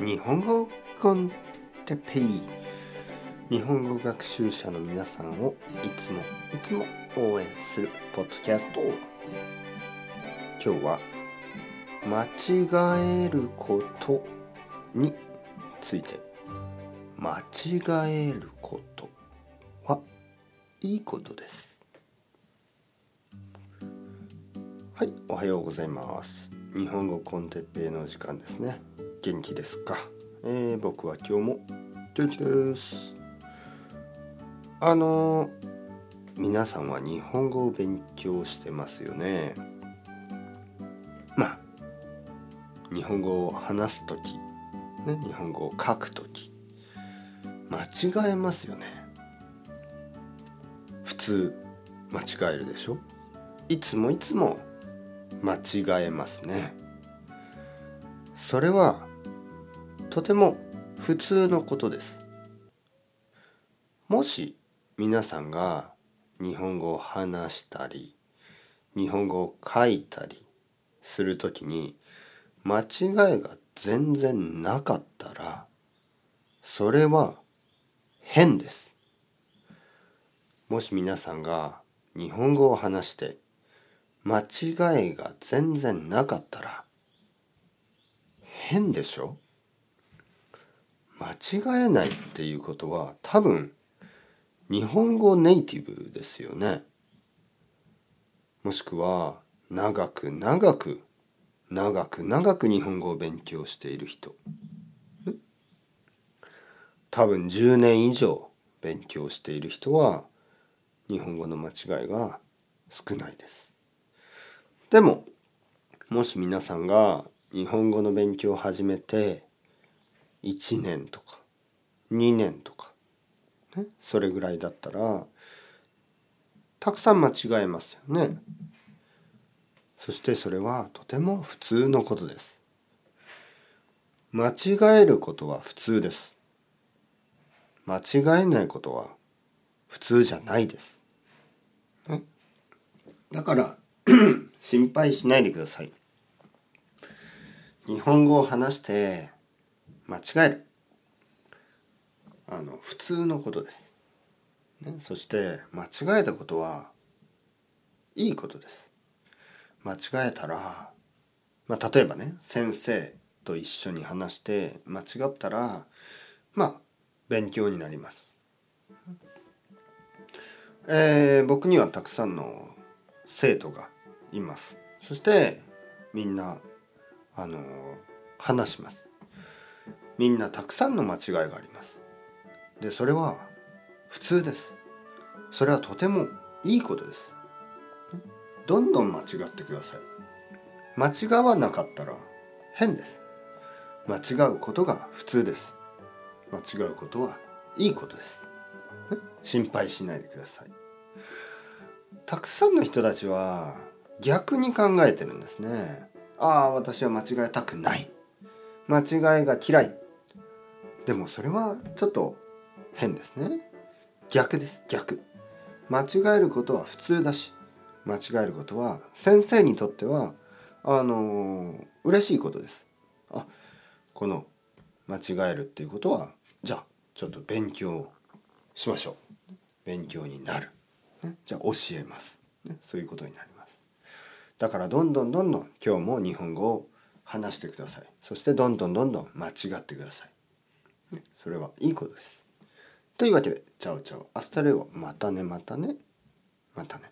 日本語コンテペイ。日本語学習者の皆さんをいつもいつも応援するポッドキャスト。今日は間違えることについて間違えることはいいことです。はいおはようございます。日本語コンテッペイの時間ですね。元気ですか、えー、僕は今日も元気です。あの皆さんは日本語を勉強してますよね？まあ日本語を話す時ね日本語を書く時間違えますよね。普通間違えるでしょ？いつもいつも間違えますね。それはとても普通のことです。もし皆さんが日本語を話したり日本語を書いたりするときに間違いが全然なかったらそれは変です。もし皆さんが日本語を話して間違いが全然なかったら変でしょ？間違えないっていうことは多分日本語ネイティブですよね。もしくは長く長く長く長く日本語を勉強している人。多分10年以上勉強している人は日本語の間違いが少ないです。でももし皆さんが日本語の勉強を始めて1年とか2年とか、ね、それぐらいだったらたくさん間違えますよね。そしてそれはとても普通のことです。間違えることは普通です。間違えないことは普通じゃないです。ね、だから 心配しないでください。日本語を話して間違える。あの普通のことです、ね、そして間違えたことはいいことです。間違えたら、まあ、例えばね先生と一緒に話して間違ったらまあ勉強になります、えー、僕にはたくさんの生徒がいます。そしてみんなあの話します。みんなたくさんの間違いがあります。でそれは普通です。それはとてもいいことです。どんどん間違ってください。間違わなかったら変です。間違うことが普通です。間違うことはいいことです。心配しないでください。たくさんの人たちは逆に考えてるんですね。ああ私は間違えたくない。間違いが嫌い。でもそれはちょっと変ですね。逆です。逆。間違えることは普通だし間違えることは先生にとってはあのー、嬉しいことです。あこの間違えるっていうことはじゃあちょっと勉強しましょう。勉強になる、ね、じゃあ教えます、ね、そういうことになります。だからどんどんどんどん今日も日本語を話してください。そしてどんどんどんどん間違ってください。それはいいことです。というわけで、 ciao ciao、 hasta luego、またねまたね、またね。